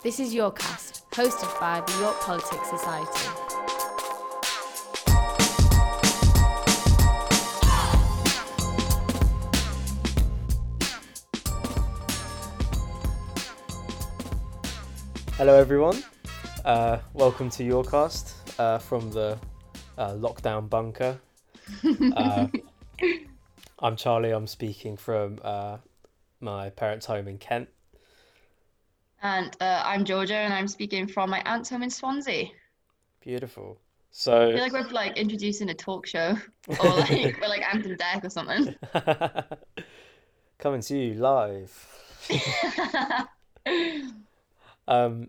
This is Your Cast, hosted by the York Politics Society. Hello, everyone. Uh, welcome to Your Cast uh, from the uh, lockdown bunker. Uh, I'm Charlie. I'm speaking from uh, my parents' home in Kent. And uh, I'm Georgia, and I'm speaking from my aunt's home in Swansea. Beautiful. So I feel like we're like introducing a talk show, or like we're like Ant and Dec or something. coming to you live. Um,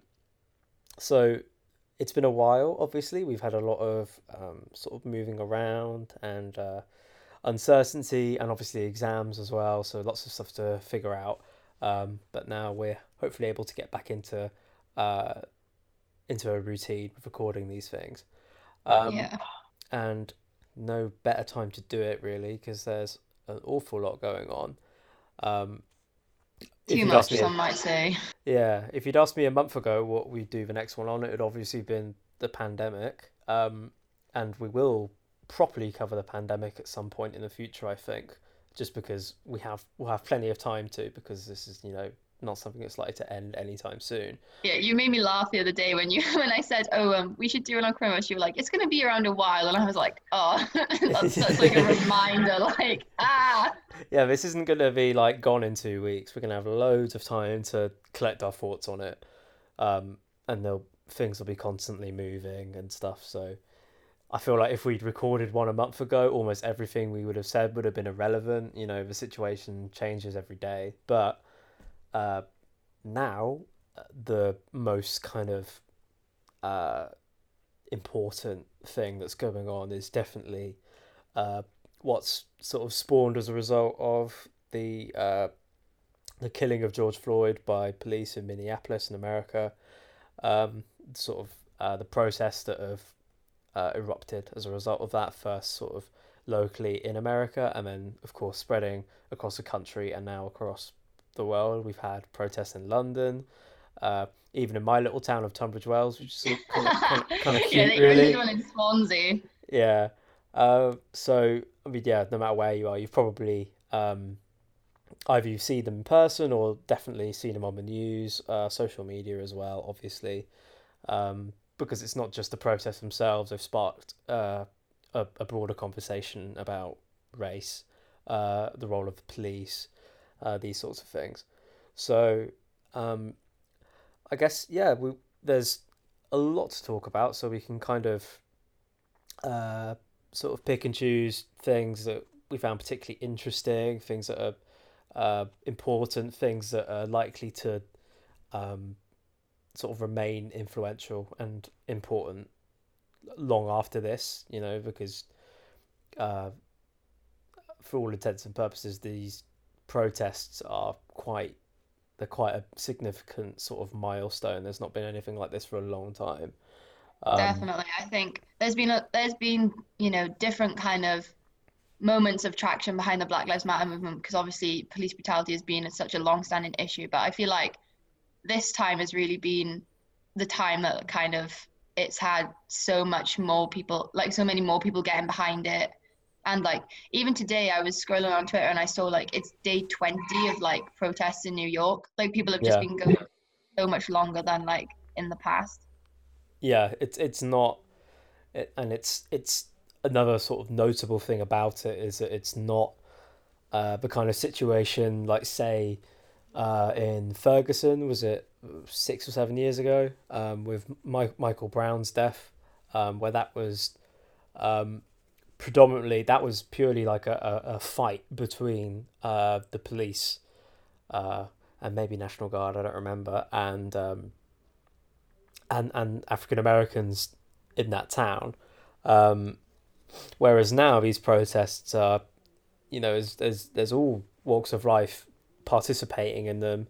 so it's been a while. Obviously, we've had a lot of um, sort of moving around and uh, uncertainty, and obviously exams as well. So lots of stuff to figure out. Um, but now we're hopefully able to get back into uh, into a routine of recording these things. Um, Yeah, and no better time to do it really because there's an awful lot going on. Um, too much, asked me a- some might say. yeah, if you'd asked me a month ago what we'd do the next one on, it would obviously been the pandemic. Um, and we will properly cover the pandemic at some point in the future, I think, just because we have we'll have plenty of time to, because this is, you know, not something that's likely to end anytime soon. Yeah, you made me laugh the other day when you when I said, "Oh, um, we should do it on Chromos." You were like, "It's gonna be around a while," and I was like, "Oh, that's, that's like a reminder." Like, ah, Yeah, this isn't going to be like gone in two weeks. We're going to have loads of time to collect our thoughts on it. Um, and they'll, things will be constantly moving and stuff. So I feel like if we'd recorded one a month ago, almost everything we would have said would have been irrelevant. You know, the situation changes every day. But uh, now, uh, the most kind of uh, important thing that's going on is definitely uh, what's sort of spawned as a result of the uh, the killing of George Floyd by police in Minneapolis in America, um, sort of uh, the protests that have uh, erupted as a result of that first sort of locally in America and then of course spreading across the country and now across the world. We've had protests in London, uh, even in my little town of Tunbridge Wells, which is kind of, kind of, kind of yeah, cute, they really. one in Swansea. Yeah. Uh, so I mean, yeah, no matter where you are, you've probably um, either you've seen them in person or definitely seen them on the news, uh, social media as well, obviously, um, because it's not just the protests themselves. They've sparked uh, a, a broader conversation about race, uh, the role of the police, uh, these sorts of things. So um, I guess yeah, we, there's a lot to talk about, so we can kind of uh, sort of pick and choose things that we found particularly interesting, things that are uh, important, things that are likely to um, sort of remain influential and important long after this, you know, because uh, for all intents and purposes, these protests are quite they're quite a significant sort of milestone. There's not been anything like this for a long time. Um, Definitely. I think there's been a there's been, you know, different kind of moments of traction behind the Black Lives Matter movement because obviously police brutality has been such a long-standing issue, but I feel like this time has really been the time that kind of it's had so much more people, like so many more people getting behind it. And like even today I was scrolling on Twitter and I saw like it's day 20 of like protests in New York. Like people have just Yeah. been going so much longer than like in the past. yeah it's it's not it, and it's it's another sort of notable thing about it is that it's not uh, the kind of situation like say uh, in Ferguson was it six or seven years ago um, with Mi- Michael Brown's death um, where that was um, predominantly that was purely like a, a, a fight between uh, the police uh, and maybe National Guard I don't remember and um, and and African Americans in that town. Um, whereas now these protests are, you know, there's there's, there's all walks of life participating in them,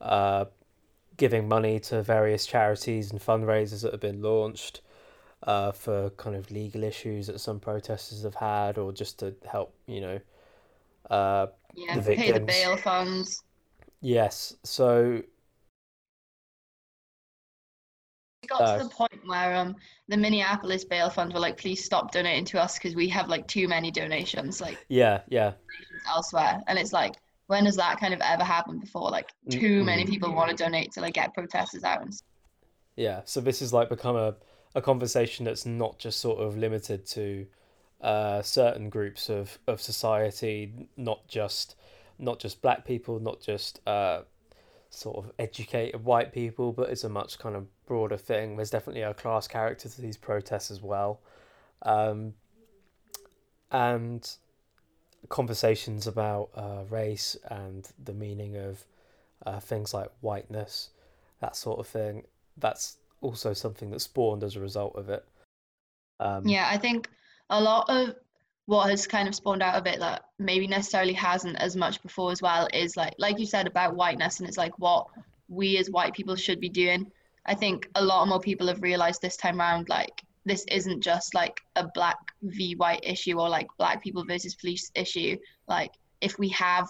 uh, giving money to various charities and fundraisers that have been launched uh, for kind of legal issues that some protesters have had, or just to help, you know, uh, Yeah, The pay the bail funds. Yes. So got Uh, to the point where um the Minneapolis bail fund were like, please stop donating to us because we have like too many donations like Yeah, yeah, elsewhere, and it's like. When has that kind of ever happened before? Like too many Mm-mm. people want to donate to like get protesters out and stuff. yeah. So this has like become a, a conversation that's not just sort of limited to uh, certain groups of, of society, not just not just black people, not just uh, sort of educated white people, but it's a much kind of broader thing. There's definitely a class character to these protests as well. Um, and conversations about uh, race and the meaning of uh, things like whiteness, that sort of thing. That's also something that spawned as a result of it. Um, Yeah, I think a lot of what has kind of spawned out of it that maybe necessarily hasn't as much before as well is like like you said about whiteness and it's like what we as white people should be doing. I think a lot more people have realized this time around like this isn't just like a black v white issue or like black people versus police issue. Like if we have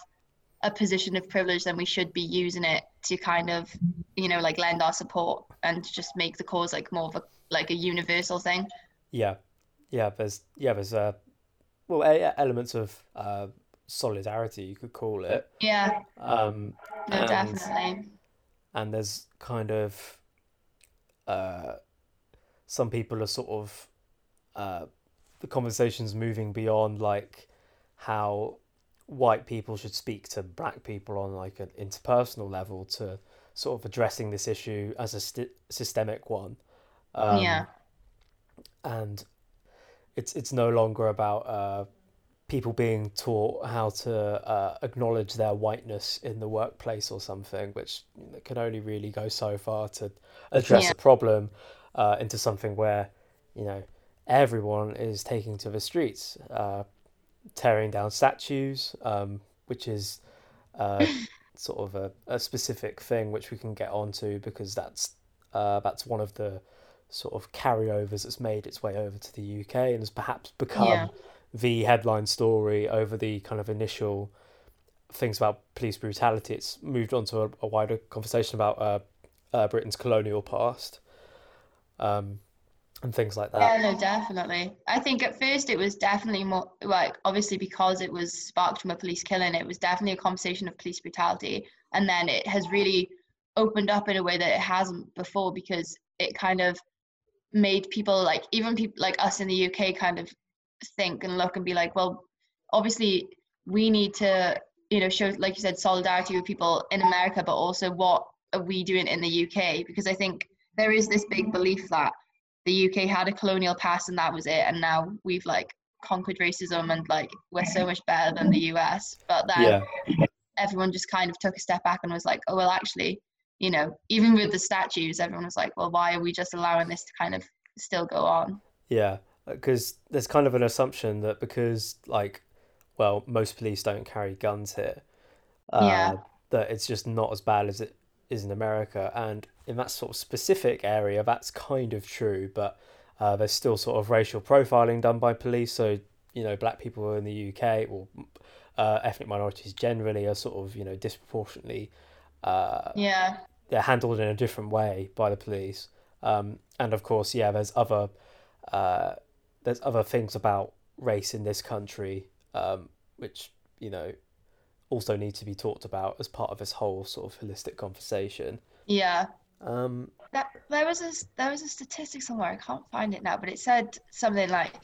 a position of privilege then we should be using it to kind of you know like lend our support and just make the cause like more of a like a universal thing. Yeah, yeah. There's yeah. There's uh, well, e- elements of uh, solidarity you could call it. Yeah. Um, No, and- definitely. and there's kind of uh, some people are sort of uh, the conversations moving beyond like how white people should speak to black people on like an interpersonal level to sort of addressing this issue as a st- systemic one. Um, Yeah. and it's it's no longer about uh, people being taught how to uh, acknowledge their whiteness in the workplace or something, which can only really go so far to address Yeah. a problem uh, into something where you know everyone is taking to the streets, uh, tearing down statues, um, which is uh, sort of a, a specific thing which we can get onto because that's uh, that's one of the sort of carryovers that's made its way over to the UK and has perhaps become Yeah. the headline story over the kind of initial things about police brutality. It's moved on to a, a wider conversation about uh, uh, Britain's colonial past um, and things like that. Yeah, no, definitely. I think at first it was definitely more like obviously because it was sparked from a police killing, it was definitely a conversation of police brutality. And then it has really opened up in a way that it hasn't before because it kind of made people like even people like us in the UK kind of think and look and be like, well, obviously we need to, you know, show like you said, solidarity with people in America, but also what are we doing in the UK? Because I think there is this big belief that the UK had a colonial past and that was it, and now we've like conquered racism and like we're so much better than the US. But then Yeah, everyone just kind of took a step back and was like, oh well, actually, you know, even with the statues, everyone was like, well, why are we just allowing this to kind of still go on? yeah, because there's kind of an assumption that because like, well, most police don't carry guns here, uh, Yeah. that it's just not as bad as it is in America. And in that sort of specific area, that's kind of true, but uh, there's still sort of racial profiling done by police. So, you know, black people in the UK or uh, ethnic minorities generally are sort of, you know, disproportionately uh, Yeah, they're handled in a different way by the police. Um, and of course, yeah, there's other uh, there's other things about race in this country um, which you know also need to be talked about as part of this whole sort of holistic conversation. yeah. Um, That there was a there was a statistic somewhere I can't find it now, but it said something like,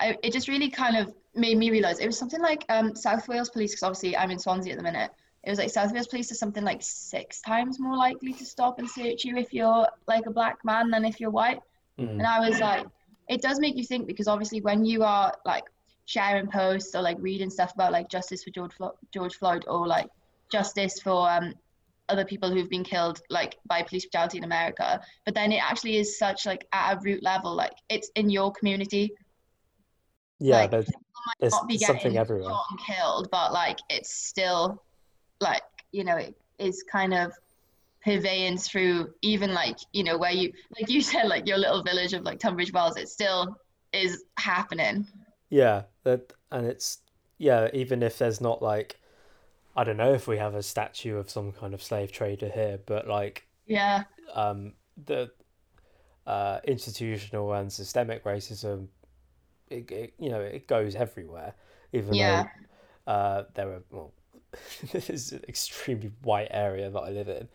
I, it just really kind of made me realize it was something like um South Wales Police because obviously I'm in Swansea at the minute. It was like South Wales Police are something like six times more likely to stop and search you if you're like a black man than if you're white. mm, And I was like, it does make you think because obviously when you are like sharing posts or like reading stuff about like justice for George Flo- George Floyd or like justice for um other people who've been killed like by police brutality in America, but then it actually is such like at a root level, like it's in your community. yeah, Like, there's there's Not be something everywhere. killed, but like it's still like you know it is kind of purveying through even like you know where you like you said like your little village of like Tunbridge Wells, it still is happening. Yeah, that and it's yeah, even if there's not like I don't know if we have a statue of some kind of slave trader here, but like Yeah, um the uh, institutional and systemic racism, it, it you know it goes everywhere. Even Yeah. though uh, there are well, this is an extremely white area that I live in.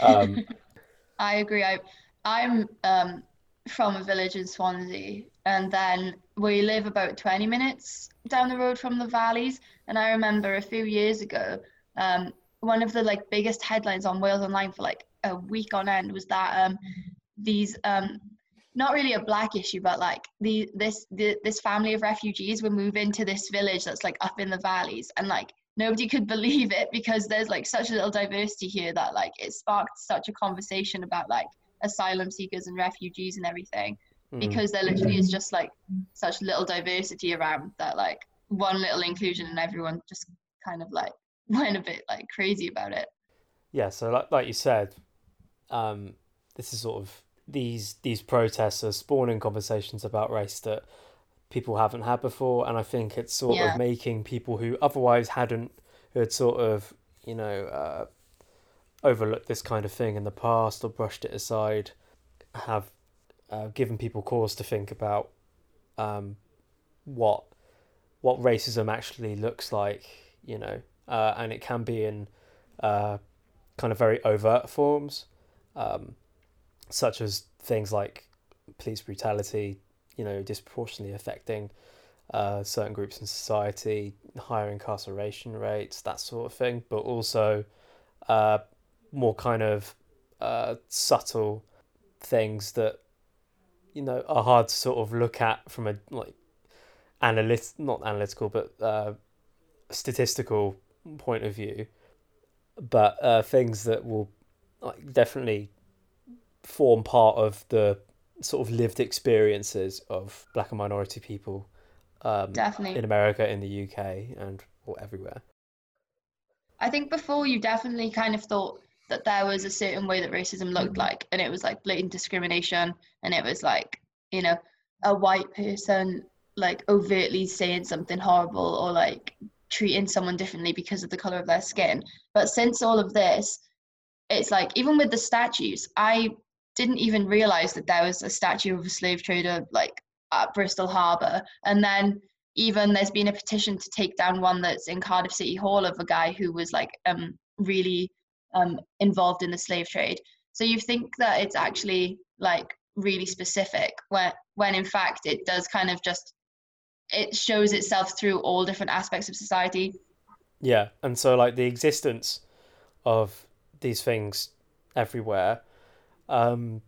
Um, I agree. I I'm um from a village in Swansea, and then we live about 20 minutes down the road from the valleys. And I remember a few years ago, um, one of the like biggest headlines on Wales Online for like a week on end was that um these um not really a black issue, but like the this the, this family of refugees were moving to this village that's like up in the valleys, and like nobody could believe it because there's like such a little diversity here that like it sparked such a conversation about like asylum seekers and refugees and everything because there literally is just like such little diversity around that like one little inclusion and everyone just kind of like went a bit like crazy about it yeah, so like like you said, um, this is sort of these these protests are spawning conversations about race that people haven't had before, and I think it's sort Yeah. of making people who otherwise hadn't, who had sort of you know uh, overlooked this kind of thing in the past or brushed it aside, have uh, given people cause to think about um, what what racism actually looks like, you know, uh, and it can be in uh, kind of very overt forms, um, such as things like police brutality, you know, disproportionately affecting uh, certain groups in society, higher incarceration rates, that sort of thing, but also uh, more kind of uh, subtle things that you know are hard to sort of look at from a like analyst not analytical but uh, statistical point of view but uh, things that will like, definitely form part of the sort of lived experiences of black and minority people um, definitely in America, in the UK, and or everywhere. I think before you definitely kind of thought that there was a certain way that racism looked like, and it was like blatant discrimination, and it was like, you know, a white person like overtly saying something horrible or like treating someone differently because of the color of their skin. But since all of this, it's like, even with the statues, I didn't even realize that there was a statue of a slave trader like at Bristol Harbour. And then even there's been a petition to take down one that's in Cardiff City Hall of a guy who was like um really um involved in the slave trade. So you think that it's actually like really specific when when in fact it does kind of just it shows itself through all different aspects of society. Yeah, and so like the existence of these things everywhere, um,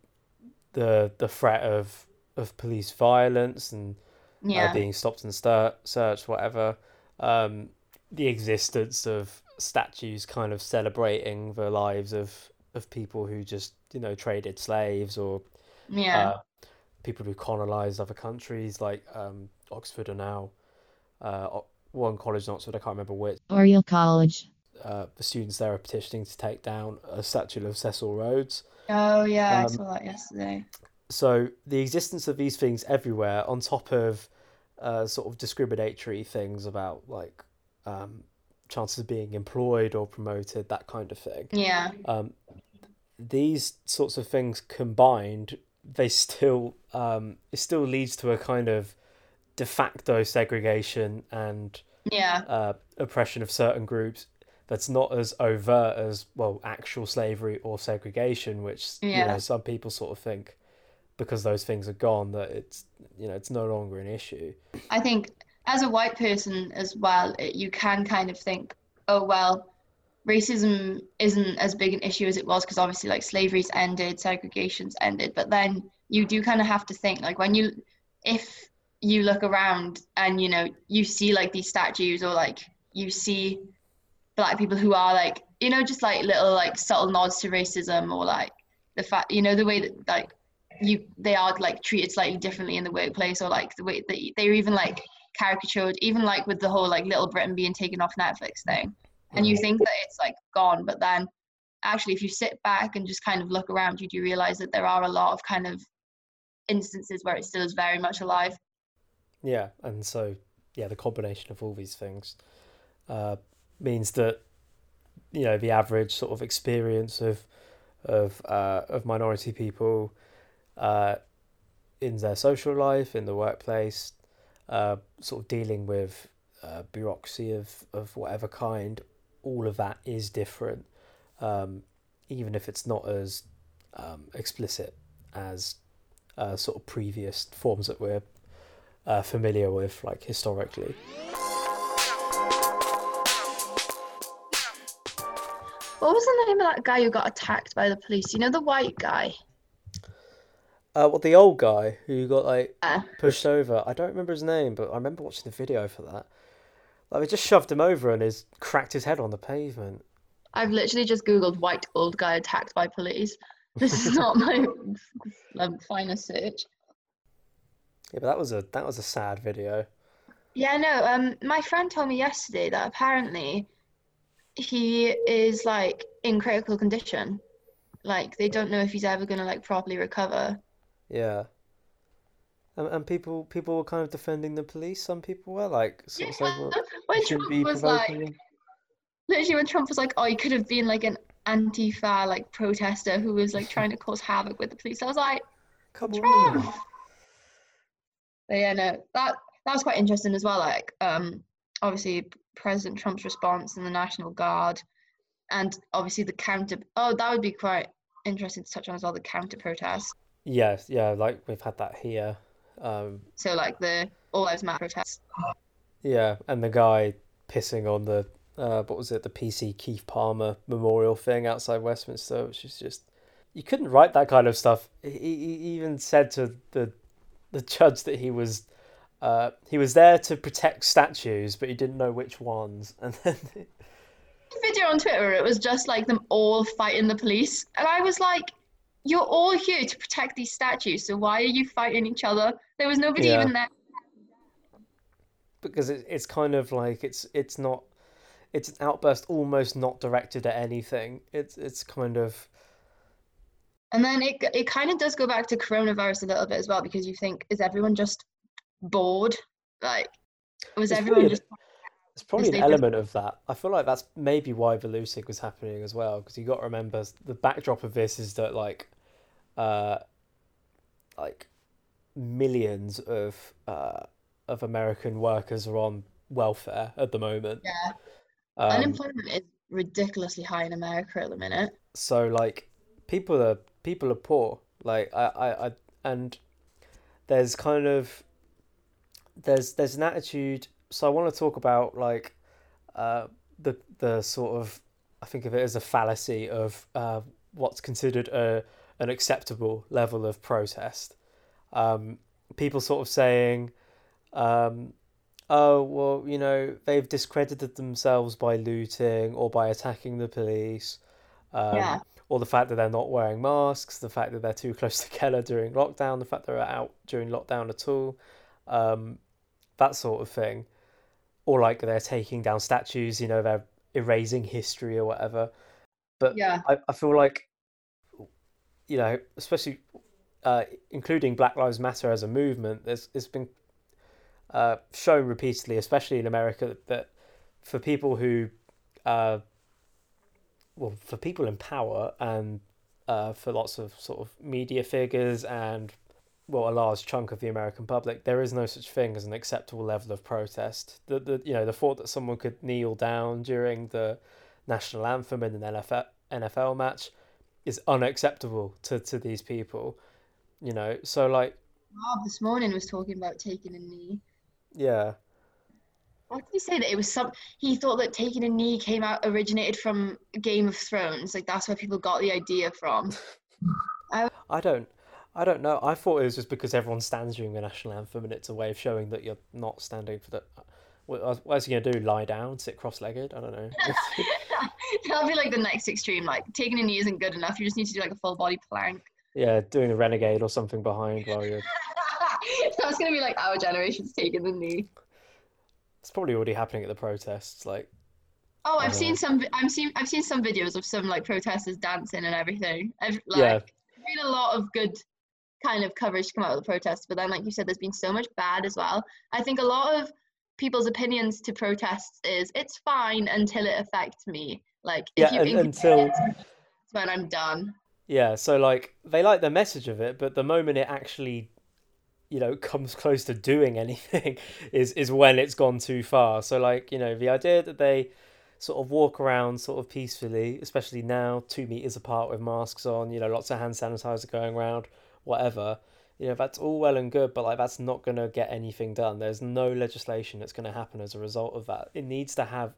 the the threat of of police violence and Yeah. uh, being stopped and stir- searched, whatever. Um, the existence of statues kind of celebrating the lives of, of people who just, you know, traded slaves or yeah. uh, people who colonized other countries, like um, Oxford are now, uh, O- one college in Oxford, I can't remember which, Oriel College. uh, the students there are petitioning to take down a statue of Cecil Rhodes. oh yeah, I um, saw that yesterday. so the existence of these things everywhere on top of uh, sort of discriminatory things about like um, chances of being employed or promoted that kind of thing Yeah. um, these sorts of things combined they still um, it still leads to a kind of de facto segregation and Yeah. uh, oppression of certain groups that's not as overt as well actual slavery or segregation which you Yeah. know some people sort of think because those things are gone that it's you know it's no longer an issue I think as a white person as well, it, you can kind of think, oh well, racism isn't as big an issue as it was because obviously like slavery's ended, segregation's ended, but then you do kind of have to think like when you, if you look around and you know you see like these statues or like you see black people who are like you know just like little like subtle nods to racism or like the fact you know the way that like you they are like treated slightly differently in the workplace or like the way that they're even like caricatured even like with the whole like little britain being taken off netflix thing. And you think that it's like gone but then actually if you sit back and just kind of look around you do realize that there are a lot of kind of instances where it still is very much alive? Yeah and so yeah the combination of all these things uh, means that you know the average sort of experience of of uh, of minority people uh, in their social life, in the workplace, uh, sort of dealing with uh, bureaucracy of, of whatever kind, all of that is different, um, even if it's not as um, explicit as uh, sort of previous forms that we're uh, familiar with, like historically. What was the name of that guy who got attacked by the police? You know, the white guy. Uh, well, the old guy who got like Yeah. pushed over. I don't remember his name, but I remember watching the video for that. Like they just shoved him over and his cracked his head on the pavement. I've literally just googled white old guy attacked by police. This is not my um, finest search. Yeah, but that was a that was a sad video. Yeah, no. Um, my friend told me yesterday that apparently he is like in critical condition. Like they don't know if he's ever gonna like properly recover. Yeah. And, and people people were kind of defending the police. Some people were like sort of saying, well, Trump be was like, provoking them. literally when Trump was like, oh, he could have been like an anti-fa like protester who was like trying to cause havoc with the police. I was like, Come Trump. on. But yeah, no, that that was quite interesting as well. Like, um, obviously President Trump's response and the National Guard, and obviously the counter. Oh, that would be quite interesting to touch on as well. The counter protests. Yes, yeah, like we've had that here. Um, So like the All Lives Matter protests. yeah, and the guy pissing on the uh, what was it, the PC Keith Palmer memorial thing outside Westminster, which is just you couldn't write that kind of stuff. He, he he even said to the the judge that he was uh, he was there to protect statues, but he didn't know which ones. And then the Video on Twitter, it was just like them all fighting the police, and I was like, "You're all here to protect these statues, so why are you fighting each other?" There was nobody Yeah. even there. because it, it's kind of like it's it's not it's an outburst almost not directed at anything. It's it's kind of And then it it kind of does go back to coronavirus a little bit as well because you think is everyone just bored? Like was It's everyone just It's probably an they just- element of that. I feel like that's maybe why Velusig was happening as well, because you got to remember the backdrop of this is that like, uh, like millions of uh of American workers are on welfare at the moment. yeah, Um, unemployment is ridiculously high in America at the minute. so like people are people are poor. Like I, I, I and there's kind of there's there's an attitude. So I want to talk about like uh, the the sort of I think of it as a fallacy of uh, what's considered a an acceptable level of protest. Um, people sort of saying, um, "Oh well, you know they've discredited themselves by looting or by attacking the police." Um, Yeah. Or the fact that they're not wearing masks, the fact that they're too close together during lockdown, the fact they're out during lockdown at all, um, that sort of thing or like they're taking down statues, you know, they're erasing history or whatever. But Yeah. I, I feel like, you know, especially uh, including Black Lives Matter as a movement, there's it's been uh, shown repeatedly, especially in America, that for people who, uh, well, for people in power and uh, for lots of sort of media figures and well, a large chunk of the American public, there is no such thing as an acceptable level of protest. The, the you know the thought that someone could kneel down during the national anthem in an NFL NFL match is unacceptable to, to these people. You know, so like Rob this morning was talking about taking a knee. yeah, What did he say that it was some? He thought that taking a knee came out originated from Game of Thrones. Like that's where people got the idea from. I don't. I don't know. I thought it was just because everyone stands during the national anthem and it's a way of showing that you're not standing for the. Uh, what, what is he gonna do? Lie down, sit cross-legged? I don't know. That'll be like the next extreme. Like taking a knee isn't good enough. You just need to do like a full body plank. yeah, doing a renegade or something behind while you're. That's gonna be like our generation's taking the knee. It's probably already happening at the protests. Like, Oh, I've seen know. some. I've seen. I've seen some videos of some like protesters dancing and everything. I've like Yeah. been a lot of good kind of coverage to come out of the protests, but then like you said, there's been so much bad as well. I think a lot of people's opinions to protests is it's fine until it affects me. Like if Yeah, you until- that's when I'm done. Yeah, so like they like the message of it, but the moment it actually, you know, comes close to doing anything is is when it's gone too far. So like, you know, the idea that they sort of walk around sort of peacefully, especially now, two meters apart with masks on, you know, lots of hand sanitizer going around, whatever. You know, that's all well and good, but like that's not gonna get anything done. There's no legislation that's gonna happen as a result of that. It needs to have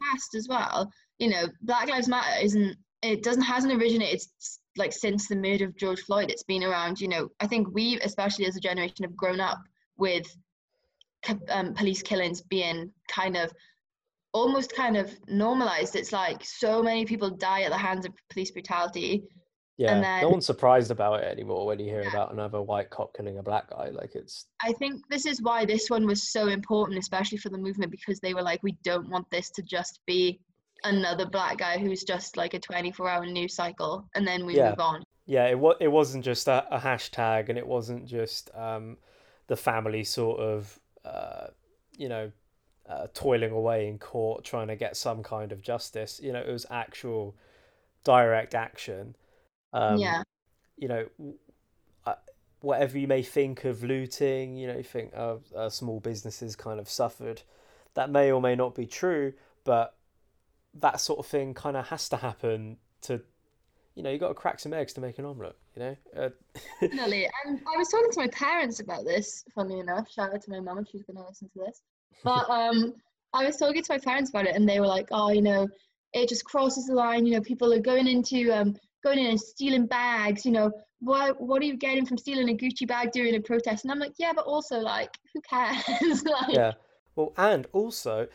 past as well. You know, Black Lives Matter isn't it doesn't hasn't originated like since the murder of George Floyd. It's been around. You know, I think we, especially as a generation, have grown up with um, police killings being kind of almost kind of normalized. It's like so many people die at the hands of police brutality. Yeah, then, no one's surprised about it anymore when you hear yeah. about another white cop killing a black guy. Like it's. I think this is why this one was so important, especially for the movement, because they were like, we don't want this to just be another black guy who's just like a 24 hour news cycle and then we yeah. move on yeah it, was it wasn't just a, a hashtag and it wasn't just um, the family sort of uh, you know uh, toiling away in court trying to get some kind of justice you know it was actual direct action um, yeah. you know uh, whatever you may think of looting you know you think of uh, small businesses kind of suffered. That may or may not be true but that sort of thing kind of has to happen to you know you got to crack some eggs to make an omelette you know? Uh... definitely and i was talking to my parents about this funny enough shout out to my mum if she's going to listen to this. But um i was talking to my parents about it and they were like oh you know it just crosses the line you know people are going into um going in and stealing bags you know what what are you getting from stealing a gucci bag during a protest and i'm like yeah but also like who cares like yeah well and also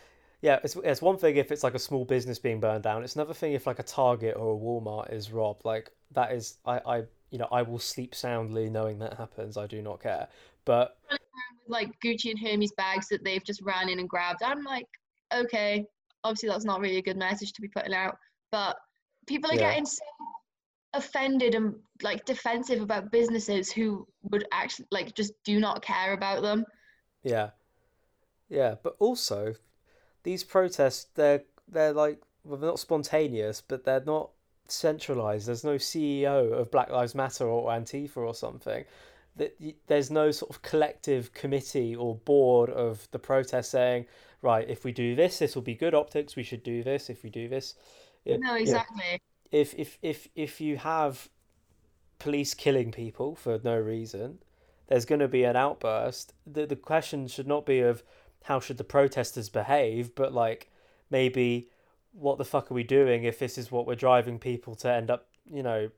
yeah, it's it's one thing if it's like a small business being burned down. It's another thing if like a Target or a Walmart is robbed. Like that is I I you know I will sleep soundly knowing that happens. I do not care. But like Gucci and Hermes bags that they've just ran in and grabbed. I'm like, okay, obviously that's not really a good message to be putting out. But people are yeah. getting so offended and like defensive about businesses who would actually like just do not care about them. Yeah. Yeah, but also these protests they're they're like well, they're not spontaneous, but they're not centralized. There's no CEO of Black Lives Matter or Antifa or something. That there's no sort of collective committee or board of the protest saying, right, if we do this, this will be good optics. We should do this. If we do this, no, exactly. If if if if you have police killing people for no reason, there's going to be an outburst. The the question should not be of how should the protesters behave, but like maybe what the fuck are we doing if this is what we're driving people to end up, you know,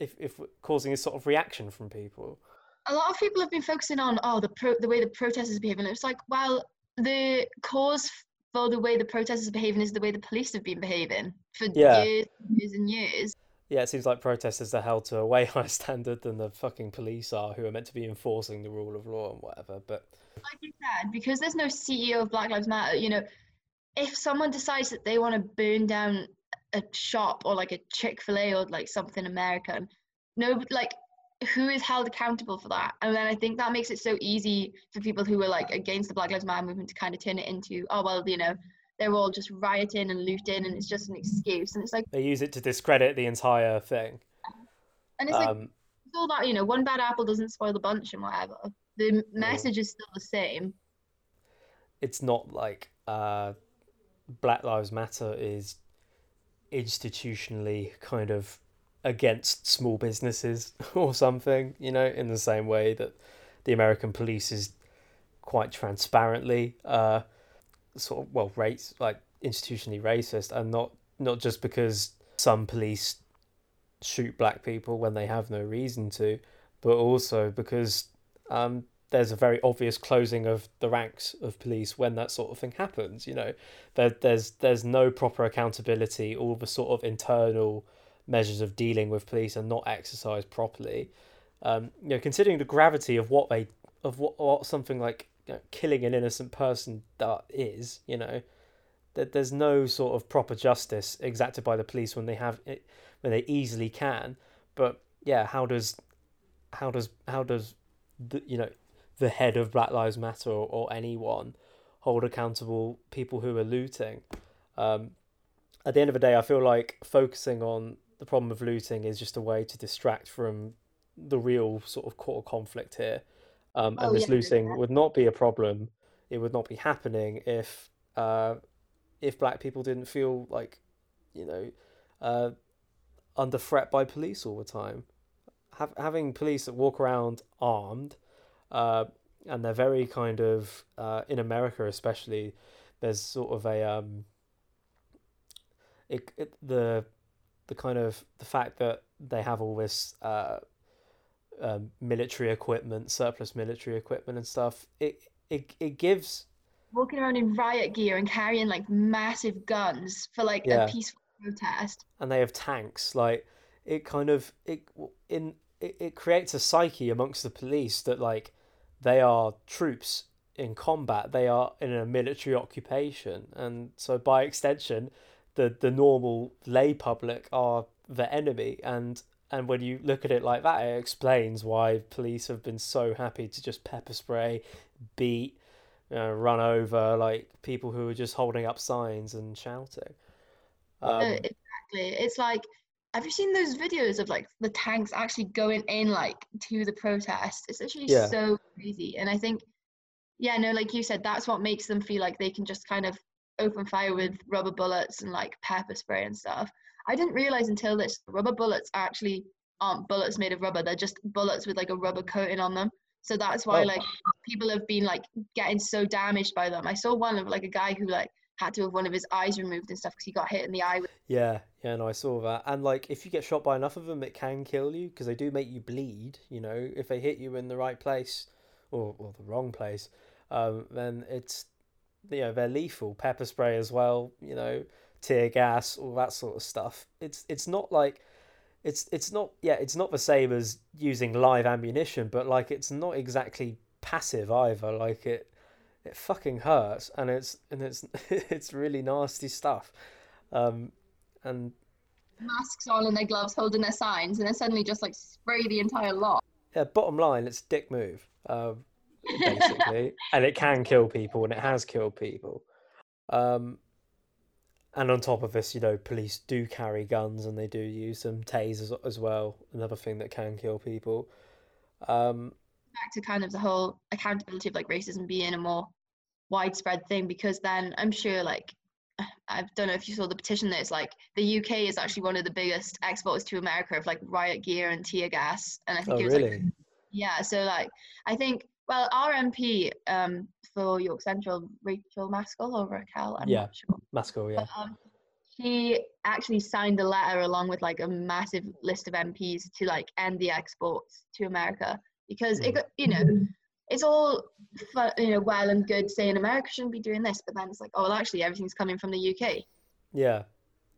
if if causing a sort of reaction from people. A lot of people have been focusing on oh the pro- the way the protesters are behaving. It's like well the cause for the way the protesters are behaving is the way the police have been behaving for yeah. years, years and years. Yeah, it seems like protesters are held to a way higher standard than the fucking police are, who are meant to be enforcing the rule of law and whatever. But like you said, because there's no CEO of Black Lives Matter, you know, if someone decides that they want to burn down a shop or like a Chick Fil A or like something American, no, like who is held accountable for that? And then I think that makes it so easy for people who are like against the Black Lives Matter movement to kind of turn it into, oh well, you know, they're all just rioting and looting and it's just an excuse. And it's like they use it to discredit the entire thing. And it's um, like it's all that you know, one bad apple doesn't spoil the bunch and whatever the message is still the same. It's not like uh, Black Lives Matter is institutionally kind of against small businesses or something, you know, in the same way that the American police is quite transparently uh, sort of well race like institutionally racist and not not just because some police shoot black people when they have no reason to, but also because um, there's a very obvious closing of the ranks of police when that sort of thing happens. You know, there, there's there's no proper accountability. All the sort of internal measures of dealing with police are not exercised properly. Um, you know, considering the gravity of what they of what, what something like you know, killing an innocent person that is, you know, that there's no sort of proper justice exacted by the police when they have it when they easily can. But yeah, how does how does how does the, you know the head of Black Lives Matter or, or anyone hold accountable people who are looting. Um, at the end of the day, I feel like focusing on the problem of looting is just a way to distract from the real sort of core conflict here. Um, and Oh this yeah, looting would not be a problem. It would not be happening if uh, if black people didn't feel like, you know, uh, under threat by police all the time. Have, having police that walk around armed, uh, and they're very kind of uh, in America especially. There's sort of a um, it, it the the kind of the fact that they have all this uh, um, military equipment, surplus military equipment and stuff. It it it gives walking around in riot gear and carrying like massive guns for like Yeah. a peaceful protest. and they have tanks. Like it kind of it in it, it creates a psyche amongst the police that like they are troops in combat. They are in a military occupation, and so by extension, the the normal lay public are the enemy. And and when you look at it like that, it explains why police have been so happy to just pepper spray, beat, know, run over like people who are just holding up signs and shouting. Uh, Um, exactly. It's like, have you seen those videos of like the tanks actually going in like to the protest? It's actually Yeah. so crazy. And I think, yeah, no, like you said, that's what makes them feel like they can just kind of open fire with rubber bullets and like pepper spray and stuff. I didn't realize until this rubber bullets actually aren't bullets made of rubber. They're just bullets with like a rubber coating on them. So that's why Oh. like people have been like getting so damaged by them. I saw one of like a guy who like had to have one of his eyes removed and stuff because he got hit in the eye with Yeah, yeah, no, I saw that. And like, if you get shot by enough of them, it can kill you because they do make you bleed. You know, if they hit you in the right place or or the wrong place, um, then it's you know they're lethal. Pepper spray as well. You know, tear gas, all that sort of stuff. It's it's not like it's it's not yeah it's not the same as using live ammunition, but like it's not exactly passive either. Like it it fucking hurts and it's and it's it's really nasty stuff. Um, and masks on and their gloves holding their signs and then suddenly just like spray the entire lot. yeah, bottom line, it's a dick move, um, basically, and it can kill people, and it has killed people. Um, and on top of this, you know, police do carry guns, and they do use them, tasers as well. Another thing that can kill people. Um, Back to kind of the whole accountability of like racism being a more widespread thing because then I'm sure like I don't know if you saw the petition that it's like the UK is actually one of the biggest exporters to America of like riot gear and tear gas and I think oh, it was like? Yeah, so like I think well our MP um for York Central, Rachael Maskell or Raquel, I'm Yeah. not sure. Maskell, yeah. But, um, she actually signed a letter along with like a massive list of MPs to like end the exports to America because it Mm. got you know it's all you know well and good saying America shouldn't be doing this, but then it's like oh well actually everything's coming from the UK. Yeah.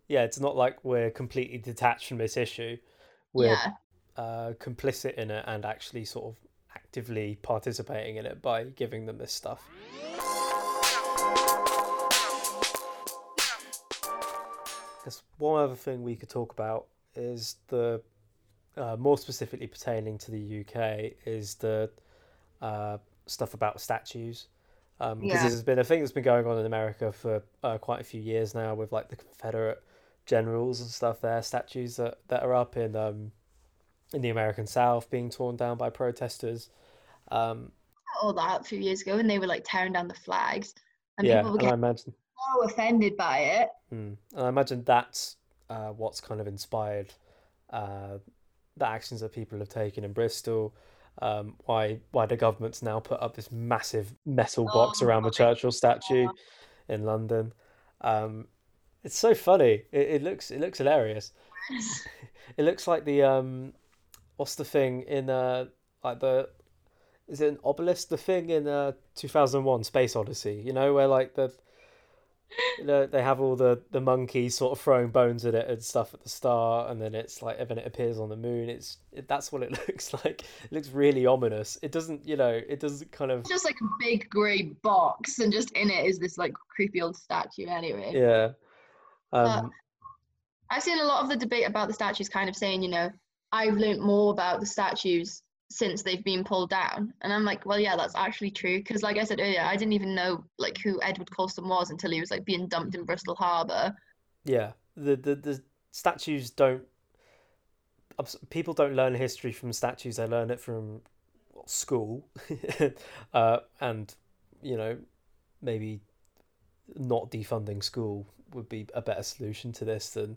Yeah, it's not like we're completely detached from this issue. We're Yeah, uh, complicit in it and actually sort of actively participating in it by giving them this stuff. I Guess one other thing we could talk about is the uh, more specifically pertaining to the UK is the uh, stuff about statues. Because Yeah. this has been a thing that's been going on in America for uh, quite a few years now, with like the Confederate generals and stuff. There, statues that, that are up in um, in the American South being torn down by protesters. Um, all that a few years ago, and they were like tearing down the flags, and yeah, people were getting imagine, so offended by it. mm, and I imagine that's uh, what's kind of inspired uh, the actions that people have taken in Bristol. Um, why why the government's now put up this massive metal box Oh around the Churchill statue in London. Um, it's so funny. It, it looks it looks hilarious. It looks like the um, what's the thing in uh like the is it an obelisk? The thing in uh two thousand one Space Odyssey. You know where like the you know, they have all the the monkeys sort of throwing bones at it and stuff at the start, and then it's like and then it appears on the moon. It's it, that's what it looks like. It looks really ominous. It doesn't you know it doesn't kind of It's just like a big grey box, and just in it is this like creepy old statue. Anyway, yeah. Um, I've seen a lot of the debate about the statues kind of saying, you know, I've learned more about the statues since they've been pulled down. And I'm like, well, yeah, that's actually true. Because, like I said earlier, I didn't even know like who Edward Colston was until he was like being dumped in Bristol Harbour. Yeah, the, the the statues don't people don't learn history from statues; they learn it from school, uh, and you know, maybe not defunding school would be a better solution to this than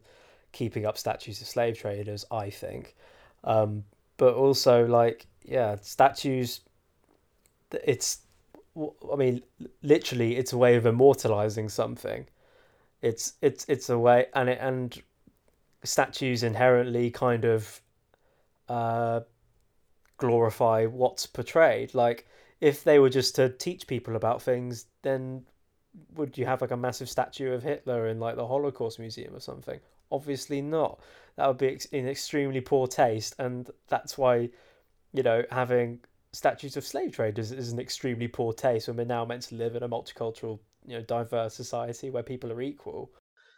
keeping up statues of slave traders. I think, um, but also like yeah, statues. It's, I mean, literally, it's a way of immortalizing something. It's it's it's a way, and it and statues inherently kind of uh, glorify what's portrayed. Like if they were just to teach people about things, then would you have like a massive statue of Hitler in like the Holocaust Museum or something? Obviously not. That would be in extremely poor taste, and that's why, you know, having statues of slave traders is an extremely poor taste when we're now meant to live in a multicultural, you know, diverse society where people are equal.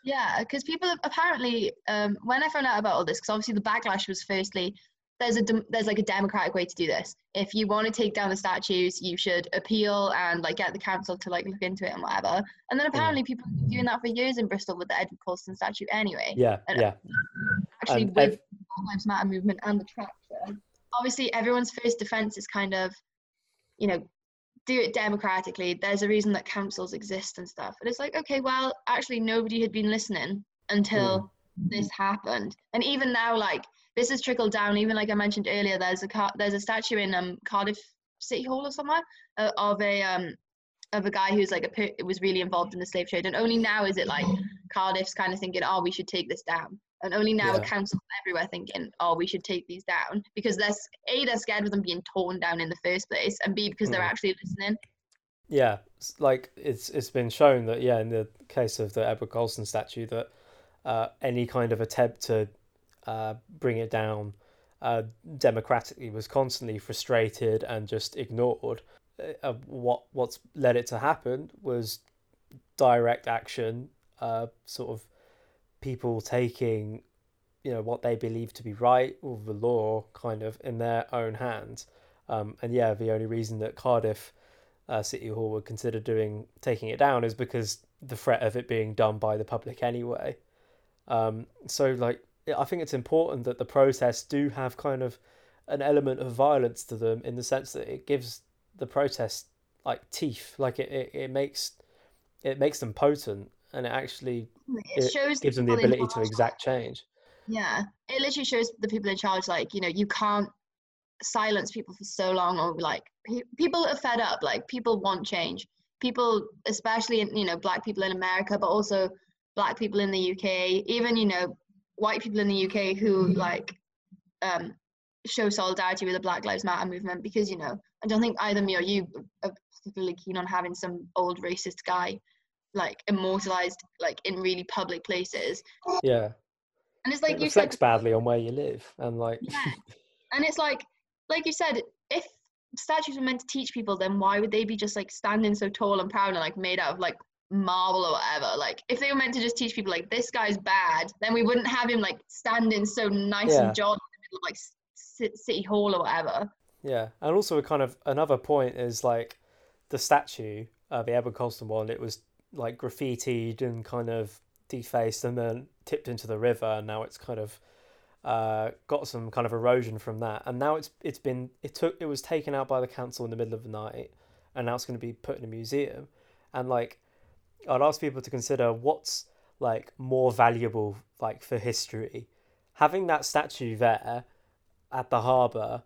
Yeah, because people apparently, um, when I found out about all this, because obviously the backlash was firstly there's a there's like a democratic way to do this. If you want to take down the statues, you should appeal and like get the council to like look into it and whatever. And then apparently yeah. people have been doing that for years in Bristol with the Edward Colston statue anyway. Yeah, and yeah. Actually, and with Black Lives Matter movement and the traction, obviously everyone's first defense is kind of, you know, do it democratically. There's a reason that councils exist and stuff. And it's like, okay, well, actually nobody had been listening until mm. This happened. And even now, like this has trickled down. Even like I mentioned earlier, there's a car- there's a statue in um, Cardiff City Hall or somewhere uh, of a um, of a guy who's like a was really involved in the slave trade, and only now is it like Cardiff's kind of thinking, oh, we should take this down, and only now yeah. councils everywhere thinking, oh, we should take these down because they're a they're scared of them being torn down in the first place, and b because they're hmm. actually listening. Yeah, like it's it's been shown that yeah, in the case of the Edward Colston statue, that uh, any kind of attempt to uh, bring it down uh, democratically was constantly frustrated and just ignored. Uh, what what's led it to happen was direct action, uh, sort of people taking you know what they believe to be right or the law kind of in their own hands. Um, and yeah, the only reason that Cardiff uh, City Hall would consider doing taking it down is because the threat of it being done by the public anyway. Um, so like I think it's important that the protests do have kind of an element of violence to them in the sense that it gives the protest like teeth, like it, it, it makes it makes them potent and it actually it, shows gives them the ability to exact change. Yeah, it literally shows the people in charge like you know you can't silence people for so long or like pe- people are fed up like people want change people especially in you know black people in america but also black people in the uk even you know white people in the UK who like um, show solidarity with the Black Lives Matter movement because you know I don't think either me or you are particularly keen on having some old racist guy like immortalized like in really public places. Yeah. And it's like it you reflects said, badly on where you live and like yeah. and it's like like you said if statues were meant to teach people then why would they be just like standing so tall and proud and like made out of like marble or whatever. Like if they were meant to just teach people like this guy's bad, then we wouldn't have him like standing so nice yeah. and jolly in the middle of like city hall or whatever. Yeah, and also a kind of another point is like the statue, uh, the Edward Colston one. It was like graffitied and kind of defaced, and then tipped into the river, and now it's kind of uh, got some kind of erosion from that. And now it's it's been it took it was taken out by the council in the middle of the night, and now it's going to be put in a museum. And like I'd ask people to consider what's like more valuable like for history. Having that statue there at the harbour,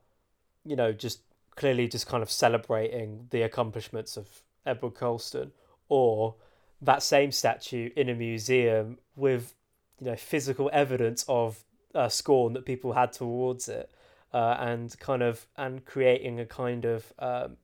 you know, just clearly just kind of celebrating the accomplishments of Edward Colston, or that same statue in a museum with you know physical evidence of uh, scorn that people had towards it, uh, and kind of and creating a kind of um,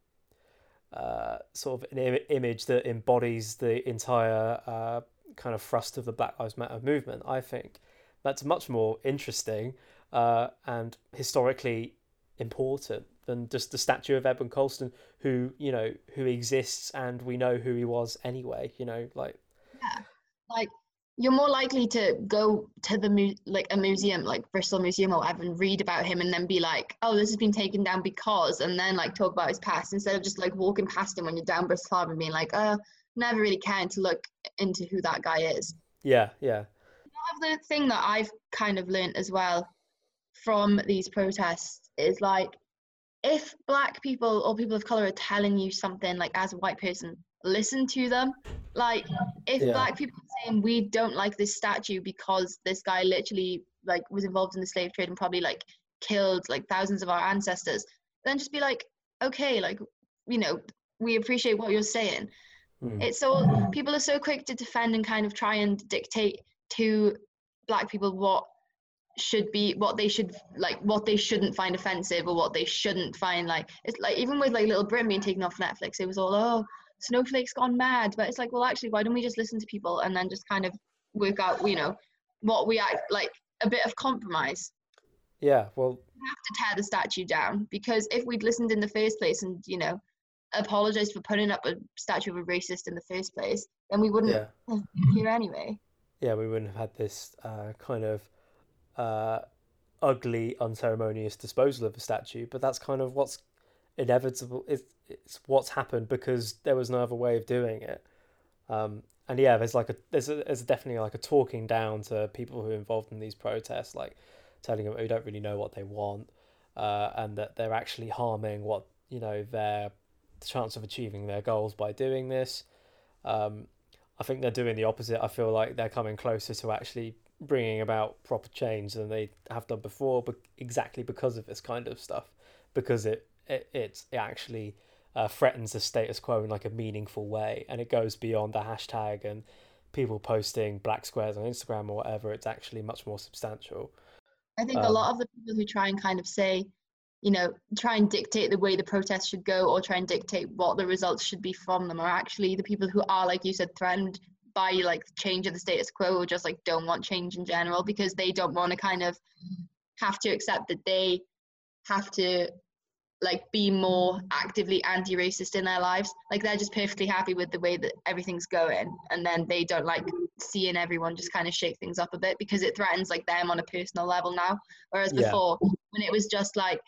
uh, sort of an Im- image that embodies the entire uh, kind of thrust of the Black Lives Matter movement. I think that's much more interesting uh, and historically important than just the statue of Edward Colston, who you know who exists and we know who he was anyway. You know, like yeah, like you're more likely to go to the mu- like a museum like bristol museum or whatever and read about him and then be like oh this has been taken down because and then like talk about his past instead of just like walking past him when you're down bristol harbour and being like oh never really caring to look into who that guy is. Yeah yeah. The thing that i've kind of learned as well from these protests is like if black people or people of color are telling you something like as a white person listen to them like if Yeah. black people are saying we don't like this statue because this guy literally like was involved in the slave trade and probably like killed like thousands of our ancestors then just be like okay like you know we appreciate what you're saying Mm. it's so people are so quick to defend and kind of try and dictate to black people what should be what they should like what they shouldn't find offensive or what they shouldn't find like it's like even with like little britain being taken off netflix it was all oh snowflake's gone mad. But it's like well actually why don't we just listen to people and then just kind of work out you know what we act like a bit of compromise. Yeah, well, we have to tear the statue down because if we'd listened in the first place and you know apologized for putting up a statue of a racist in the first place then we wouldn't yeah. here anyway. Yeah, we wouldn't have had this uh, kind of uh, ugly, unceremonious disposal of a statue. But that's kind of what's inevitable. It's, it's what's happened because there was no other way of doing it. Um, and yeah, there's like a there's a, there's definitely like a talking down to people who are involved in these protests, like telling them who don't really know what they want, uh, and that they're actually harming what you know their chance of achieving their goals by doing this. Um, I think they're doing the opposite. I feel like they're coming closer to actually bringing about proper change than they have done before, but exactly because of this kind of stuff, because it it it's, it actually uh, threatens the status quo in like a meaningful way, and it goes beyond the hashtag and people posting black squares on Instagram or whatever. It's actually much more substantial. i think a Um, lot of the people who try and kind of say you know try and dictate the way the protest should go or try and dictate what the results should be from them are actually the people who are like you said threatened by like change of the status quo or just like don't want change in general because they don't want to kind of have to accept that they have to like be more actively anti-racist in their lives like they're just perfectly happy with the way that everything's going and then they don't like seeing everyone just kind of shake things up a bit because it threatens like them on a personal level now whereas Yeah. before when it was just like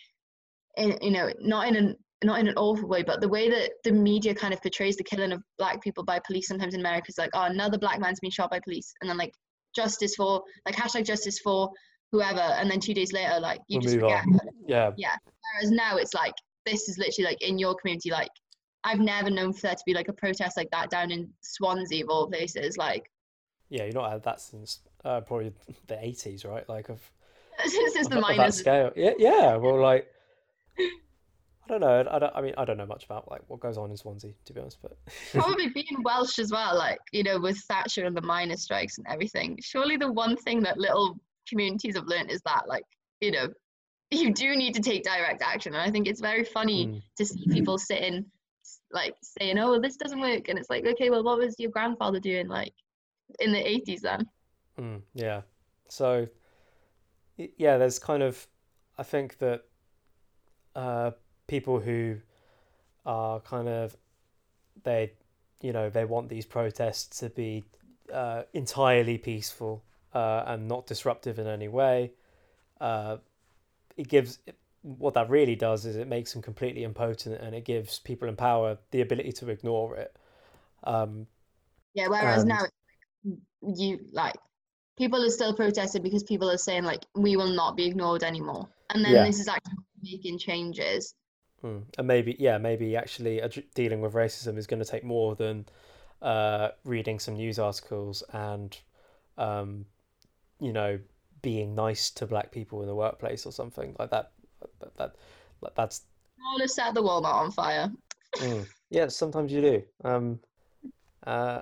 in, you know not in an not in an awful way but the way that the media kind of portrays the killing of black people by police sometimes in america is like oh another black man's been shot by police and then like justice for like hashtag justice for whoever and then two days later like you We'll just forget on. Yeah, whereas now it's like this is literally like in your community like i've never known for there to be like a protest like that down in swansea of all places like yeah, you've not had that since uh, probably the eighties, right? Like of of, the miners scale. Yeah, yeah. Well, like I don't know. I don't. I mean, I don't know much about like what goes on in Swansea, to be honest. But probably being welsh as well like you know with thatcher and the miners strikes and everything surely the one thing that little communities have learned is that like you know you do need to take direct action and i think it's very funny Mm. to see people sitting like saying oh well, this doesn't work and it's like okay well what was your grandfather doing like in the 80s then Mm, yeah. So, yeah, there's kind of, I think that uh, people who are kind of, they, you know, they want these protests to be uh, entirely peaceful uh, and not disruptive in any way. Uh, it gives, what that really does is it makes them completely impotent and it gives people in power the ability to ignore it. Um, Yeah, whereas And- now you like people are still protesting because people are saying like we will not be ignored anymore. And then Yeah. this is actually making changes. Mm. And maybe, yeah, maybe actually dealing with racism is going to take more than uh, reading some news articles and, um, you know, being nice to black people in the workplace or something like that. That, that like, that's All to set the Walmart on fire. mm. yeah. Sometimes you do. Um, uh,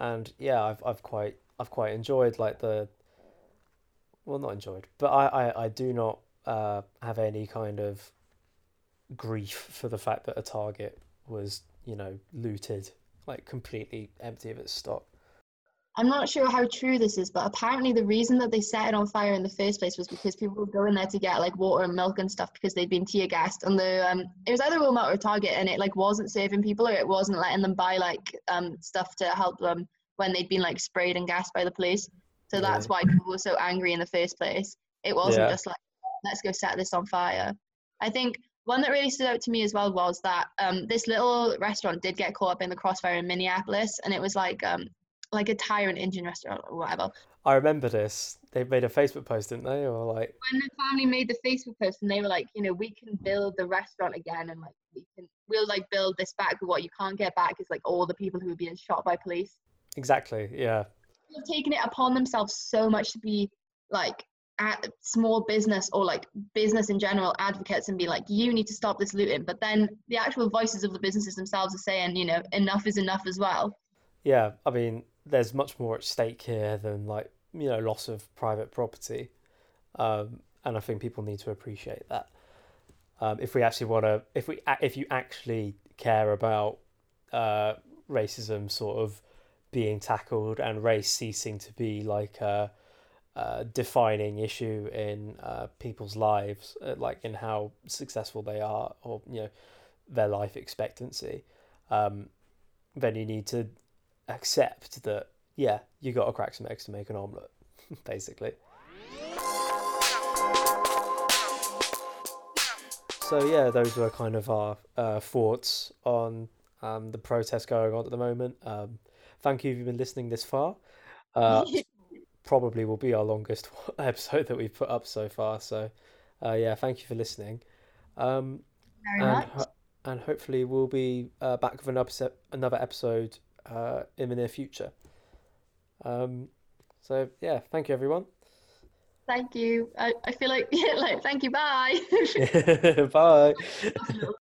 and yeah, I've I've quite I've quite enjoyed like the. Well, not enjoyed, but I I, I do not uh, have any kind of grief for the fact that a target was you know looted like completely empty of its stock. I'm not sure how true this is, but apparently the reason that they set it on fire in the first place was because people were going there to get like water and milk and stuff because they'd been tear gassed. And the um, it was either Walmart or Target, and it like wasn't saving people or it wasn't letting them buy like um stuff to help them when they'd been like sprayed and gassed by the police. So that's why people were so angry in the first place. It wasn't Yeah. just like let's go set this on fire. I think one that really stood out to me as well was that um, this little restaurant did get caught up in the crossfire in Minneapolis, and it was like um, like a tyrant Indian restaurant or whatever. I remember this. They made a Facebook post, didn't they? Or like, When the family made the Facebook post and they were like, you know, we can build the restaurant again and like we can we'll like build this back, but what you can't get back is like all the people who are being shot by police. exactly, yeah, They've taken it upon themselves so much to be like at small business or like business in general advocates and be like you need to stop this looting but then the actual voices of the businesses themselves are saying you know enough is enough as well yeah. I mean, there's much more at stake here than like you know loss of private property, um, and I think people need to appreciate that. Um, if we actually want to, if we, if you actually care about uh, racism sort of being tackled and race ceasing to be like a, a defining issue in uh, people's lives, uh, like in how successful they are or you know their life expectancy, um, then you need to accept that yeah, you got to crack some eggs to make an omelette, basically. So yeah, those were kind of our uh, thoughts on um, the protest going on at the moment. Um, thank you if you've been listening this far. Probably will be our longest episode that we've put up so far. So uh, yeah, thank you for listening. Um, very and much ho- and hopefully we'll be uh, back with another se- another episode uh, in the near future. Um, so yeah, thank you everyone. thank you I, I feel like yeah like thank you bye Bye.